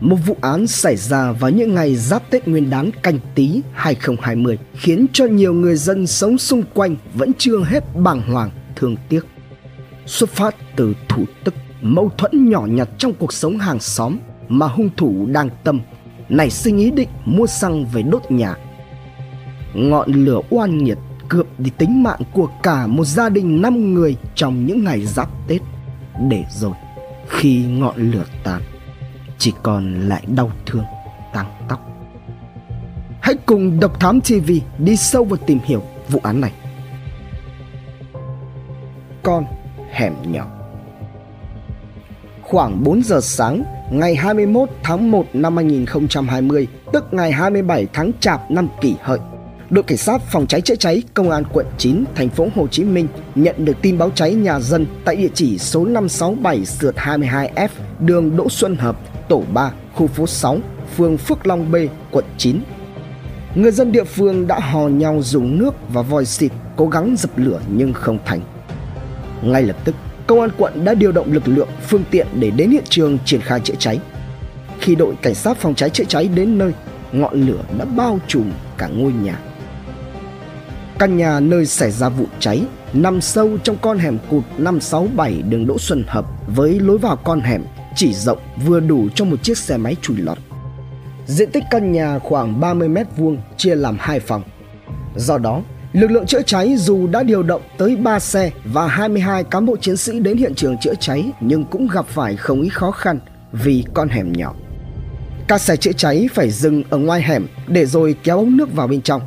một vụ án xảy ra vào những ngày giáp Tết Nguyên đán canh tí 2020 khiến cho nhiều người dân sống xung quanh vẫn chưa hết bàng hoàng, thương tiếc. Xuất phát từ thủ tức, mâu thuẫn nhỏ nhặt trong cuộc sống hàng xóm mà hung thủ đang tâm, nảy sinh ý định mua xăng về đốt nhà. Ngọn lửa oan nghiệt cướp đi tính mạng của cả một gia đình 5 người trong những ngày giáp Tết. Để rồi, khi ngọn lửa tàn, chỉ còn lại đau thương tăng tóc. Hãy cùng độc thám tv đi sâu vào tìm hiểu vụ án này. Con hẻm nhỏ. Khoảng 4 giờ sáng ngày 21 tháng 1 năm 2020, tức ngày 27 tháng Chạp năm Kỷ Hợi, đội cảnh sát phòng cháy chữa cháy công an quận 9 thành phố Hồ Chí Minh nhận được tin báo cháy nhà dân tại địa chỉ số 567 sượt 22F đường Đỗ Xuân Hợp, tổ 3, khu phố 6, phường Phước Long B, quận 9. Người dân địa phương đã hò nhau dùng nước và vòi xịt cố gắng dập lửa nhưng không thành. Ngay lập tức, công an quận đã điều động lực lượng, phương tiện để đến hiện trường triển khai chữa cháy. Khi đội cảnh sát phòng cháy chữa cháy đến nơi, ngọn lửa đã bao trùm cả ngôi nhà. Căn nhà nơi xảy ra vụ cháy nằm sâu trong con hẻm cụt 567 đường Đỗ Xuân Hợp với lối vào con hẻm chỉ rộng vừa đủ cho một chiếc xe máy chùi lọt. Diện tích căn nhà khoảng 30 mét vuông chia làm hai phòng. Do đó, lực lượng chữa cháy dù đã điều động tới 3 xe và 22 cán bộ chiến sĩ đến hiện trường chữa cháy nhưng cũng gặp phải không ít khó khăn vì con hẻm nhỏ. Các xe chữa cháy phải dừng ở ngoài hẻm để rồi kéo ống nước vào bên trong.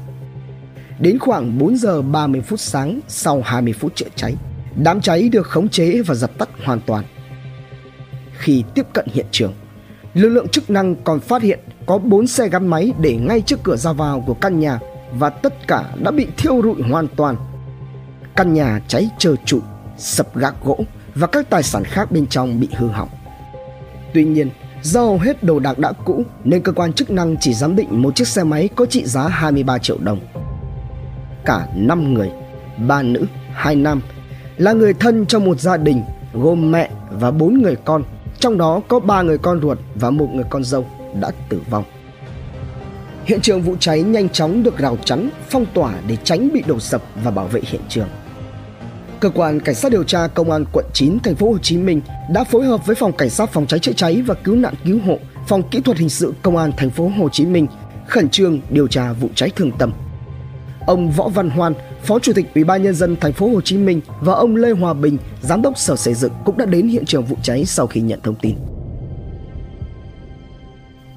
Đến khoảng 4 giờ 30 phút sáng sau 20 phút chữa cháy, đám cháy được khống chế và dập tắt hoàn toàn. Khi tiếp cận hiện trường, lực lượng chức năng còn phát hiện có 4 xe gắn máy để ngay trước cửa ra vào của căn nhà và tất cả đã bị thiêu rụi hoàn toàn. Căn nhà cháy trơ trụi, sập gác gỗ và các tài sản khác bên trong bị hư hỏng. Tuy nhiên, do hầu hết đồ đạc đã cũ nên cơ quan chức năng chỉ giám định một chiếc xe máy có trị giá 23 triệu đồng. Cả 5 người, ba nữ, hai nam là người thân trong một gia đình gồm mẹ và bốn người con trong đó có 3 người con ruột và một người con dâu đã tử vong. Hiện trường vụ cháy nhanh chóng được rào chắn, phong tỏa để tránh bị đổ sập và bảo vệ hiện trường. Cơ quan cảnh sát điều tra công an quận 9 thành phố Hồ Chí Minh đã phối hợp với phòng cảnh sát phòng cháy chữa cháy và cứu nạn cứu hộ, phòng kỹ thuật hình sự công an thành phố Hồ Chí Minh khẩn trương điều tra vụ cháy thương tâm. Ông Võ Văn Hoan, Phó Chủ tịch Ủy ban nhân dân thành phố Hồ Chí Minh và ông Lê Hòa Bình, Giám đốc Sở Xây dựng cũng đã đến hiện trường vụ cháy sau khi nhận thông tin.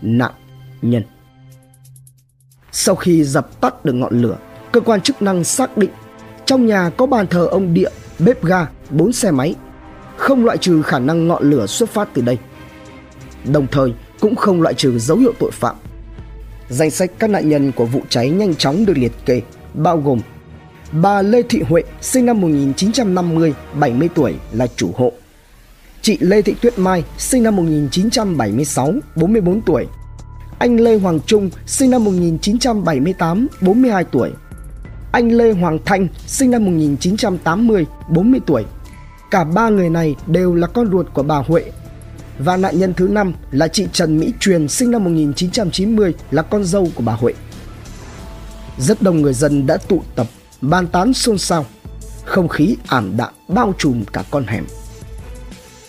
Nạn nhân Sau khi dập tắt được ngọn lửa, cơ quan chức năng xác định trong nhà có bàn thờ ông Địa, bếp ga, bốn xe máy, không loại trừ khả năng ngọn lửa xuất phát từ đây. Đồng thời cũng không loại trừ dấu hiệu tội phạm. Danh sách các nạn nhân của vụ cháy nhanh chóng được liệt kê, bao gồm Bà Lê Thị Huệ, sinh năm 1950, 70 tuổi, là chủ hộ. Chị Lê Thị Tuyết Mai, sinh năm 1976, 44 tuổi. Anh Lê Hoàng Trung, sinh năm 1978, 42 tuổi. Anh Lê Hoàng Thanh, sinh năm 1980, 40 tuổi. Cả ba người này đều là con ruột của bà Huệ. Và nạn nhân thứ năm là chị Trần Mỹ Truyền, sinh năm 1990, là con dâu của bà Huệ. Rất đông người dân đã tụ tập bàn tán xôn xao. Không khí ảm đạm bao trùm cả con hẻm.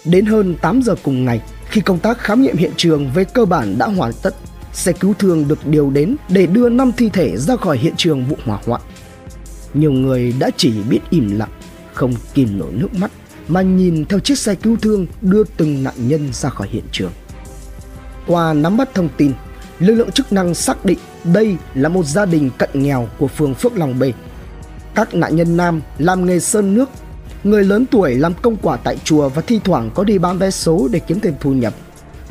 Đến hơn 8 giờ cùng ngày, khi công tác khám nghiệm hiện trường về cơ bản đã hoàn tất, xe cứu thương được điều đến để đưa 5 thi thể ra khỏi hiện trường vụ hỏa hoạn. Nhiều người đã chỉ biết im lặng, không kìm nổi nước mắt mà nhìn theo chiếc xe cứu thương đưa từng nạn nhân ra khỏi hiện trường. Qua nắm bắt thông tin, lực lượng chức năng xác định đây là một gia đình cận nghèo của phường Phước Long B các nạn nhân nam làm nghề sơn nước, người lớn tuổi làm công quả tại chùa và thi thoảng có đi bán vé số để kiếm thêm thu nhập.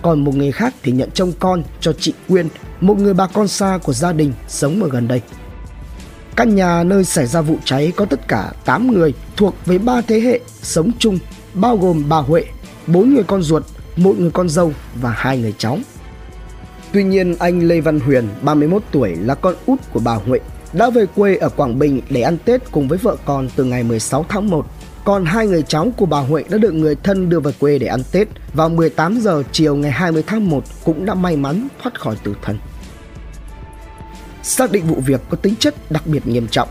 Còn một người khác thì nhận trông con cho chị Quyên, một người bà con xa của gia đình sống ở gần đây. Căn nhà nơi xảy ra vụ cháy có tất cả 8 người thuộc với ba thế hệ sống chung, bao gồm bà Huệ, bốn người con ruột, một người con dâu và hai người cháu. Tuy nhiên, anh Lê Văn Huyền, 31 tuổi là con út của bà Huệ đã về quê ở Quảng Bình để ăn Tết cùng với vợ con từ ngày 16 tháng 1. còn hai người cháu của bà Huệ đã được người thân đưa về quê để ăn Tết vào 18 giờ chiều ngày 20 tháng 1 cũng đã may mắn thoát khỏi tử thần. Xác định vụ việc có tính chất đặc biệt nghiêm trọng,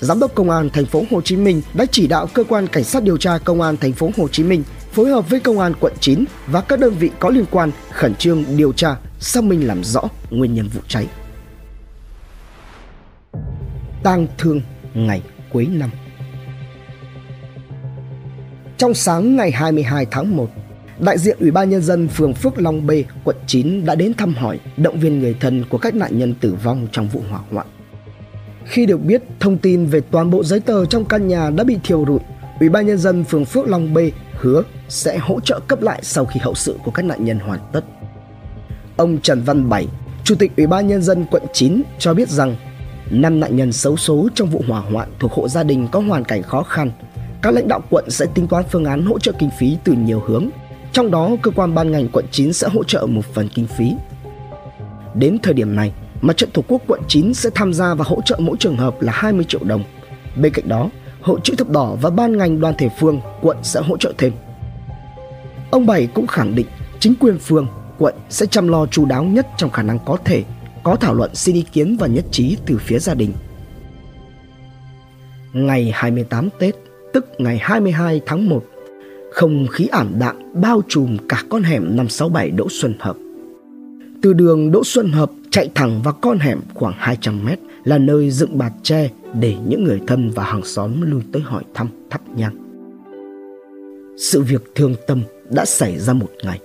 Giám đốc Công an thành phố Hồ Chí Minh đã chỉ đạo cơ quan cảnh sát điều tra Công an thành phố Hồ Chí Minh phối hợp với Công an quận 9 và các đơn vị có liên quan khẩn trương điều tra, xác minh làm rõ nguyên nhân vụ cháy. Tang thương ngày cuối năm Trong sáng ngày 22 tháng 1, đại diện Ủy ban Nhân dân phường Phước Long B, quận 9 đã đến thăm hỏi, động viên người thân của các nạn nhân tử vong trong vụ hỏa hoạn. Khi được biết thông tin về toàn bộ giấy tờ trong căn nhà đã bị thiêu rụi, Ủy ban nhân dân phường Phước Long B hứa sẽ hỗ trợ cấp lại sau khi hậu sự của các nạn nhân hoàn tất. Ông Trần Văn Bảy, Chủ tịch Ủy ban nhân dân quận 9 cho biết rằng năm nạn nhân xấu số trong vụ hỏa hoạn thuộc hộ gia đình có hoàn cảnh khó khăn. Các lãnh đạo quận sẽ tính toán phương án hỗ trợ kinh phí từ nhiều hướng, trong đó cơ quan ban ngành quận 9 sẽ hỗ trợ một phần kinh phí. Đến thời điểm này, Mặt trận Tổ quốc quận 9 sẽ tham gia và hỗ trợ mỗi trường hợp là 20 triệu đồng. Bên cạnh đó, Hội chữ thập đỏ và ban ngành đoàn thể phương quận sẽ hỗ trợ thêm. Ông Bảy cũng khẳng định chính quyền phường, quận sẽ chăm lo chu đáo nhất trong khả năng có thể, có thảo luận xin ý kiến và nhất trí từ phía gia đình. Ngày 28 Tết, tức ngày 22 tháng 1, không khí ảm đạm bao trùm cả con hẻm 567 Đỗ Xuân Hợp. Từ đường Đỗ Xuân Hợp chạy thẳng vào con hẻm khoảng 200 mét là nơi dựng bạt tre để những người thân và hàng xóm lui tới hỏi thăm thắp nhang. Sự việc thương tâm đã xảy ra một ngày.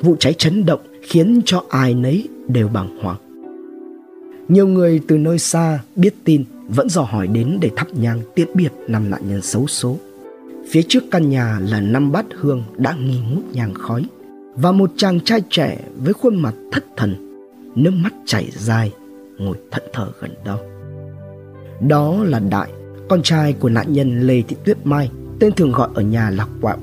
Vụ cháy chấn động khiến cho ai nấy đều bàng hoàng. Nhiều người từ nơi xa biết tin vẫn dò hỏi đến để thắp nhang tiễn biệt năm nạn nhân xấu số. Phía trước căn nhà là năm bát hương đã nghi ngút nhang khói và một chàng trai trẻ với khuôn mặt thất thần, nước mắt chảy dài, ngồi thẫn thờ gần đó. Đó là Đại, con trai của nạn nhân Lê Thị Tuyết Mai, tên thường gọi ở nhà là Quạo.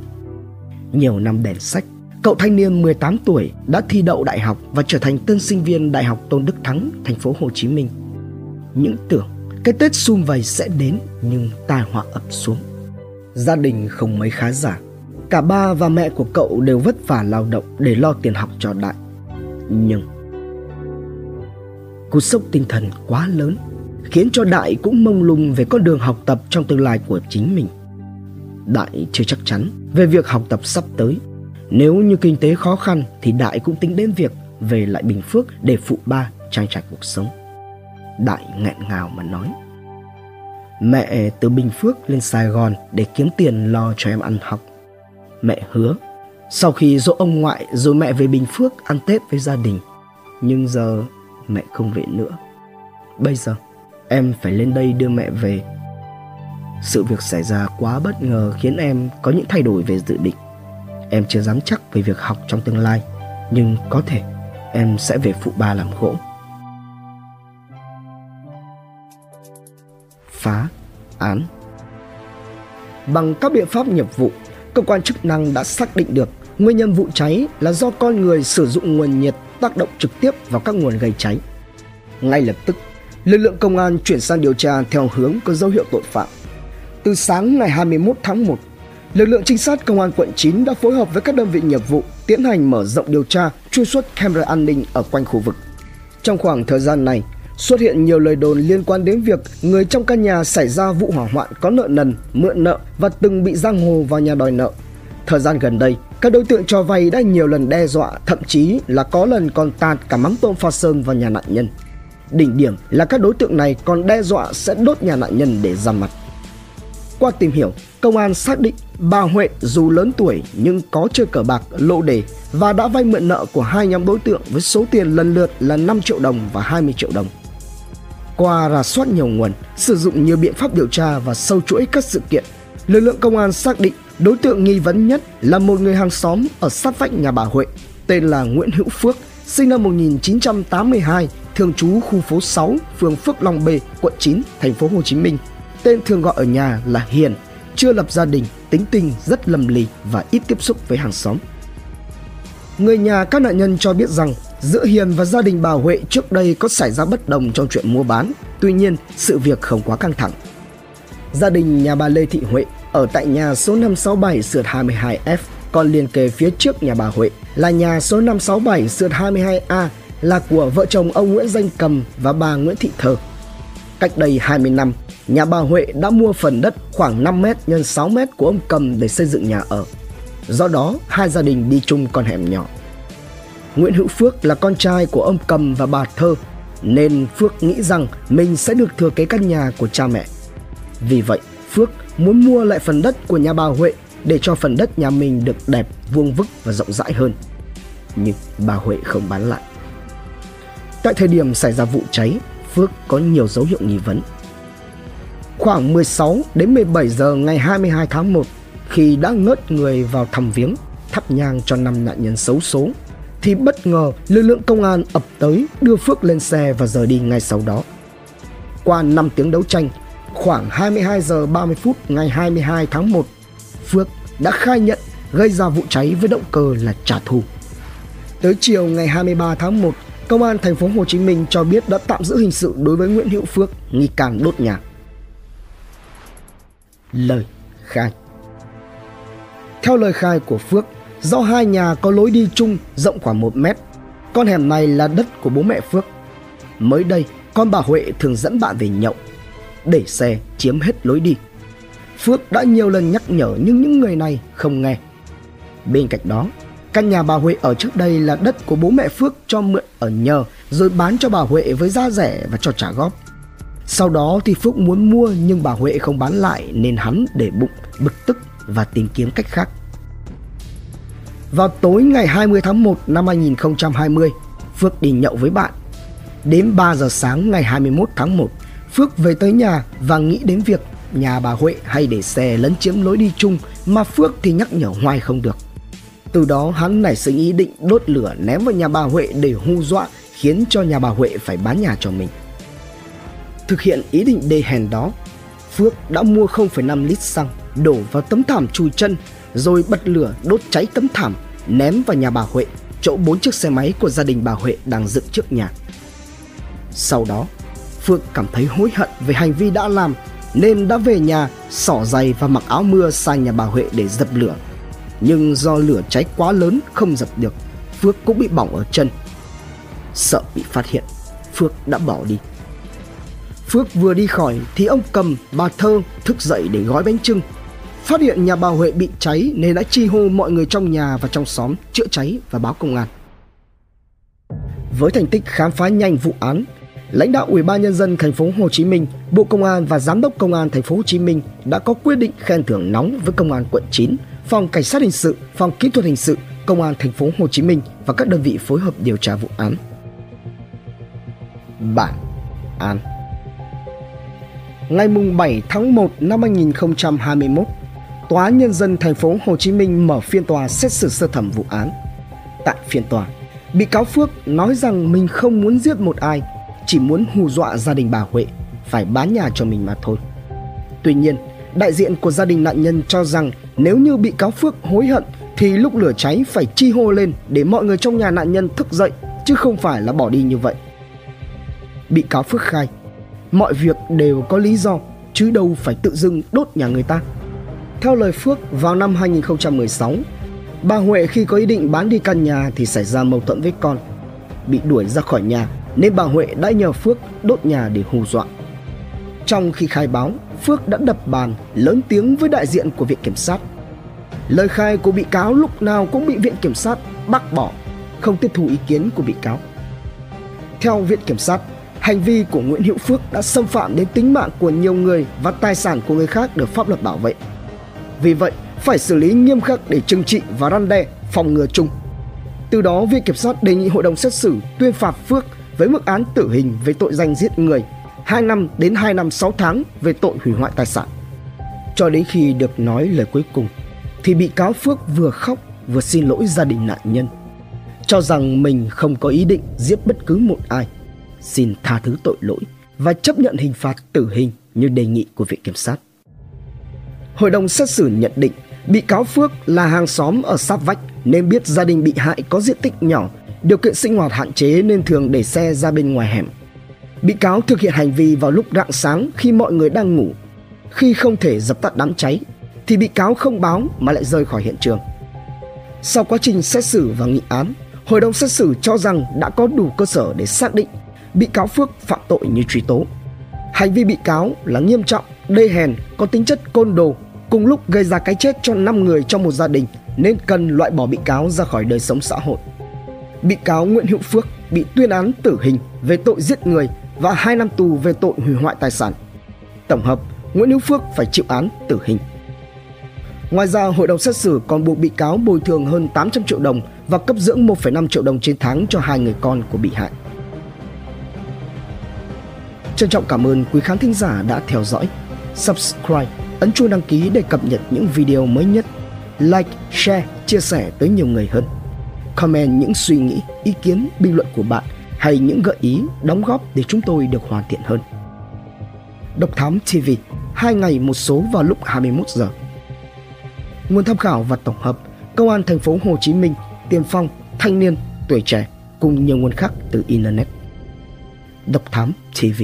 Nhiều năm đèn sách, cậu thanh niên 18 tuổi đã thi đậu đại học và trở thành tân sinh viên Đại học Tôn Đức Thắng, thành phố Hồ Chí Minh. Những tưởng cái Tết sum vầy sẽ đến nhưng tai họa ập xuống. Gia đình không mấy khá giả Cả ba và mẹ của cậu đều vất vả lao động để lo tiền học cho Đại. Nhưng cú sốc tinh thần quá lớn khiến cho Đại cũng mông lung về con đường học tập trong tương lai của chính mình. Đại chưa chắc chắn về việc học tập sắp tới. Nếu như kinh tế khó khăn thì Đại cũng tính đến việc về lại Bình Phước để phụ ba trang trải cuộc sống. Đại nghẹn ngào mà nói. Mẹ từ Bình Phước lên Sài Gòn để kiếm tiền lo cho em ăn học mẹ hứa, sau khi dỗ ông ngoại rồi mẹ về Bình Phước ăn Tết với gia đình. Nhưng giờ mẹ không về nữa. Bây giờ em phải lên đây đưa mẹ về. Sự việc xảy ra quá bất ngờ khiến em có những thay đổi về dự định. Em chưa dám chắc về việc học trong tương lai, nhưng có thể em sẽ về phụ ba làm gỗ. Phá án Bằng các biện pháp nghiệp vụ, cơ quan chức năng đã xác định được nguyên nhân vụ cháy là do con người sử dụng nguồn nhiệt tác động trực tiếp vào các nguồn gây cháy. Ngay lập tức, lực lượng công an chuyển sang điều tra theo hướng có dấu hiệu tội phạm. Từ sáng ngày 21 tháng 1, lực lượng trinh sát công an quận 9 đã phối hợp với các đơn vị nghiệp vụ tiến hành mở rộng điều tra, truy xuất camera an ninh ở quanh khu vực. Trong khoảng thời gian này, xuất hiện nhiều lời đồn liên quan đến việc người trong căn nhà xảy ra vụ hỏa hoạn có nợ nần, mượn nợ và từng bị giang hồ vào nhà đòi nợ. Thời gian gần đây, các đối tượng cho vay đã nhiều lần đe dọa, thậm chí là có lần còn tạt cả mắm tôm pha sơn vào nhà nạn nhân. Đỉnh điểm là các đối tượng này còn đe dọa sẽ đốt nhà nạn nhân để ra mặt. Qua tìm hiểu, công an xác định bà Huệ dù lớn tuổi nhưng có chơi cờ bạc lộ đề và đã vay mượn nợ của hai nhóm đối tượng với số tiền lần lượt là 5 triệu đồng và 20 triệu đồng. Qua rà soát nhiều nguồn, sử dụng nhiều biện pháp điều tra và sâu chuỗi các sự kiện, lực lượng công an xác định đối tượng nghi vấn nhất là một người hàng xóm ở sát vách nhà bà Huệ, tên là Nguyễn Hữu Phước, sinh năm 1982, thường trú khu phố 6, phường Phước Long B, quận 9, thành phố Hồ Chí Minh. Tên thường gọi ở nhà là Hiền, chưa lập gia đình, tính tình rất lầm lì và ít tiếp xúc với hàng xóm. Người nhà các nạn nhân cho biết rằng giữa Hiền và gia đình bà Huệ trước đây có xảy ra bất đồng trong chuyện mua bán, tuy nhiên sự việc không quá căng thẳng. Gia đình nhà bà Lê Thị Huệ ở tại nhà số 567 sượt 22F, còn liền kề phía trước nhà bà Huệ là nhà số 567 sượt 22A là của vợ chồng ông Nguyễn Danh Cầm và bà Nguyễn Thị Thơ. Cách đây 20 năm, nhà bà Huệ đã mua phần đất khoảng 5 m x 6 m của ông Cầm để xây dựng nhà ở. Do đó, hai gia đình đi chung con hẻm nhỏ. Nguyễn Hữu Phước là con trai của ông Cầm và bà Thơ, nên Phước nghĩ rằng mình sẽ được thừa kế căn nhà của cha mẹ. Vì vậy, Phước muốn mua lại phần đất của nhà bà Huệ để cho phần đất nhà mình được đẹp, vuông vức và rộng rãi hơn. Nhưng bà Huệ không bán lại. Tại thời điểm xảy ra vụ cháy, Phước có nhiều dấu hiệu nghi vấn. Khoảng 16 đến 17 giờ ngày 22 tháng 1, khi đã ngớt người vào thăm viếng, thắp nhang cho năm nạn nhân xấu số, thì bất ngờ lực lượng công an ập tới đưa Phước lên xe và rời đi ngay sau đó. Qua 5 tiếng đấu tranh, khoảng 22 giờ 30 phút ngày 22 tháng 1, Phước đã khai nhận gây ra vụ cháy với động cơ là trả thù. Tới chiều ngày 23 tháng 1, Công an thành phố Hồ Chí Minh cho biết đã tạm giữ hình sự đối với Nguyễn Hữu Phước, nghi can đốt nhà. Lời khai Theo lời khai của Phước, do hai nhà có lối đi chung rộng khoảng 1 mét, con hẻm này là đất của bố mẹ Phước. Mới đây, con bà Huệ thường dẫn bạn về nhậu, để xe chiếm hết lối đi. Phước đã nhiều lần nhắc nhở nhưng những người này không nghe. Bên cạnh đó, Căn nhà bà Huệ ở trước đây là đất của bố mẹ Phước cho mượn ở nhờ rồi bán cho bà Huệ với giá rẻ và cho trả góp. Sau đó thì Phước muốn mua nhưng bà Huệ không bán lại nên hắn để bụng, bực tức và tìm kiếm cách khác. Vào tối ngày 20 tháng 1 năm 2020, Phước đi nhậu với bạn. Đến 3 giờ sáng ngày 21 tháng 1, Phước về tới nhà và nghĩ đến việc nhà bà Huệ hay để xe lấn chiếm lối đi chung mà Phước thì nhắc nhở hoài không được. Từ đó hắn nảy sinh ý định đốt lửa ném vào nhà bà Huệ để hù dọa khiến cho nhà bà Huệ phải bán nhà cho mình. Thực hiện ý định đê hèn đó, Phước đã mua 0,5 lít xăng đổ vào tấm thảm chùi chân rồi bật lửa đốt cháy tấm thảm ném vào nhà bà Huệ chỗ bốn chiếc xe máy của gia đình bà Huệ đang dựng trước nhà. Sau đó, Phước cảm thấy hối hận về hành vi đã làm nên đã về nhà xỏ giày và mặc áo mưa sang nhà bà Huệ để dập lửa. Nhưng do lửa cháy quá lớn không dập được Phước cũng bị bỏng ở chân. Sợ bị phát hiện Phước đã bỏ đi. Phước vừa đi khỏi thì ông cầm bà thơ thức dậy để gói bánh trưng Phát hiện nhà bà Huệ bị cháy nên đã chi hô mọi người trong nhà và trong xóm chữa cháy và báo công an. Với thành tích khám phá nhanh vụ án, lãnh đạo Ủy ban nhân dân thành phố Hồ Chí Minh, Bộ Công an và Giám đốc Công an thành phố Hồ Chí Minh đã có quyết định khen thưởng nóng với Công an quận 9 Phòng Cảnh sát hình sự, Phòng Kỹ thuật hình sự, Công an thành phố Hồ Chí Minh và các đơn vị phối hợp điều tra vụ án. Bản án Ngày 7 tháng 1 năm 2021, Tòa Nhân dân thành phố Hồ Chí Minh mở phiên tòa xét xử sơ thẩm vụ án. Tại phiên tòa, bị cáo Phước nói rằng mình không muốn giết một ai, chỉ muốn hù dọa gia đình bà Huệ phải bán nhà cho mình mà thôi. Tuy nhiên, đại diện của gia đình nạn nhân cho rằng nếu như bị cáo Phước hối hận thì lúc lửa cháy phải chi hô lên để mọi người trong nhà nạn nhân thức dậy chứ không phải là bỏ đi như vậy. Bị cáo Phước khai, mọi việc đều có lý do chứ đâu phải tự dưng đốt nhà người ta. Theo lời Phước, vào năm 2016, bà Huệ khi có ý định bán đi căn nhà thì xảy ra mâu thuẫn với con. Bị đuổi ra khỏi nhà nên bà Huệ đã nhờ Phước đốt nhà để hù dọa. Trong khi khai báo, Phước đã đập bàn lớn tiếng với đại diện của viện kiểm sát. Lời khai của bị cáo lúc nào cũng bị viện kiểm sát bác bỏ, không tiếp thu ý kiến của bị cáo. Theo viện kiểm sát, hành vi của Nguyễn Hữu Phước đã xâm phạm đến tính mạng của nhiều người và tài sản của người khác được pháp luật bảo vệ. Vì vậy, phải xử lý nghiêm khắc để trừng trị và răn đe, phòng ngừa chung. Từ đó, viện kiểm sát đề nghị hội đồng xét xử tuyên phạt Phước với mức án tử hình về tội danh giết người 2 năm đến 2 năm 6 tháng về tội hủy hoại tài sản. Cho đến khi được nói lời cuối cùng thì bị cáo Phước vừa khóc vừa xin lỗi gia đình nạn nhân. Cho rằng mình không có ý định giết bất cứ một ai. Xin tha thứ tội lỗi và chấp nhận hình phạt tử hình như đề nghị của viện kiểm sát. Hội đồng xét xử nhận định bị cáo Phước là hàng xóm ở sát vách nên biết gia đình bị hại có diện tích nhỏ, điều kiện sinh hoạt hạn chế nên thường để xe ra bên ngoài hẻm Bị cáo thực hiện hành vi vào lúc rạng sáng khi mọi người đang ngủ. Khi không thể dập tắt đám cháy, thì bị cáo không báo mà lại rời khỏi hiện trường. Sau quá trình xét xử và nghị án, hội đồng xét xử cho rằng đã có đủ cơ sở để xác định bị cáo Phước phạm tội như truy tố. Hành vi bị cáo là nghiêm trọng, đê hèn, có tính chất côn đồ, cùng lúc gây ra cái chết cho 5 người trong một gia đình nên cần loại bỏ bị cáo ra khỏi đời sống xã hội. Bị cáo Nguyễn Hữu Phước bị tuyên án tử hình về tội giết người và 2 năm tù về tội hủy hoại tài sản. Tổng hợp, Nguyễn Hữu Phước phải chịu án tử hình. Ngoài ra, hội đồng xét xử còn buộc bị cáo bồi thường hơn 800 triệu đồng và cấp dưỡng 1,5 triệu đồng trên tháng cho hai người con của bị hại. Trân trọng cảm ơn quý khán thính giả đã theo dõi. Subscribe, ấn chuông đăng ký để cập nhật những video mới nhất. Like, share, chia sẻ tới nhiều người hơn. Comment những suy nghĩ, ý kiến, bình luận của bạn hay những gợi ý, đóng góp để chúng tôi được hoàn thiện hơn. Độc Thám TV, hai ngày một số vào lúc 21 giờ. Nguồn tham khảo và tổng hợp: Công an thành phố Hồ Chí Minh, Tiền Phong, Thanh niên, Tuổi trẻ cùng nhiều nguồn khác từ internet. Độc Thám TV.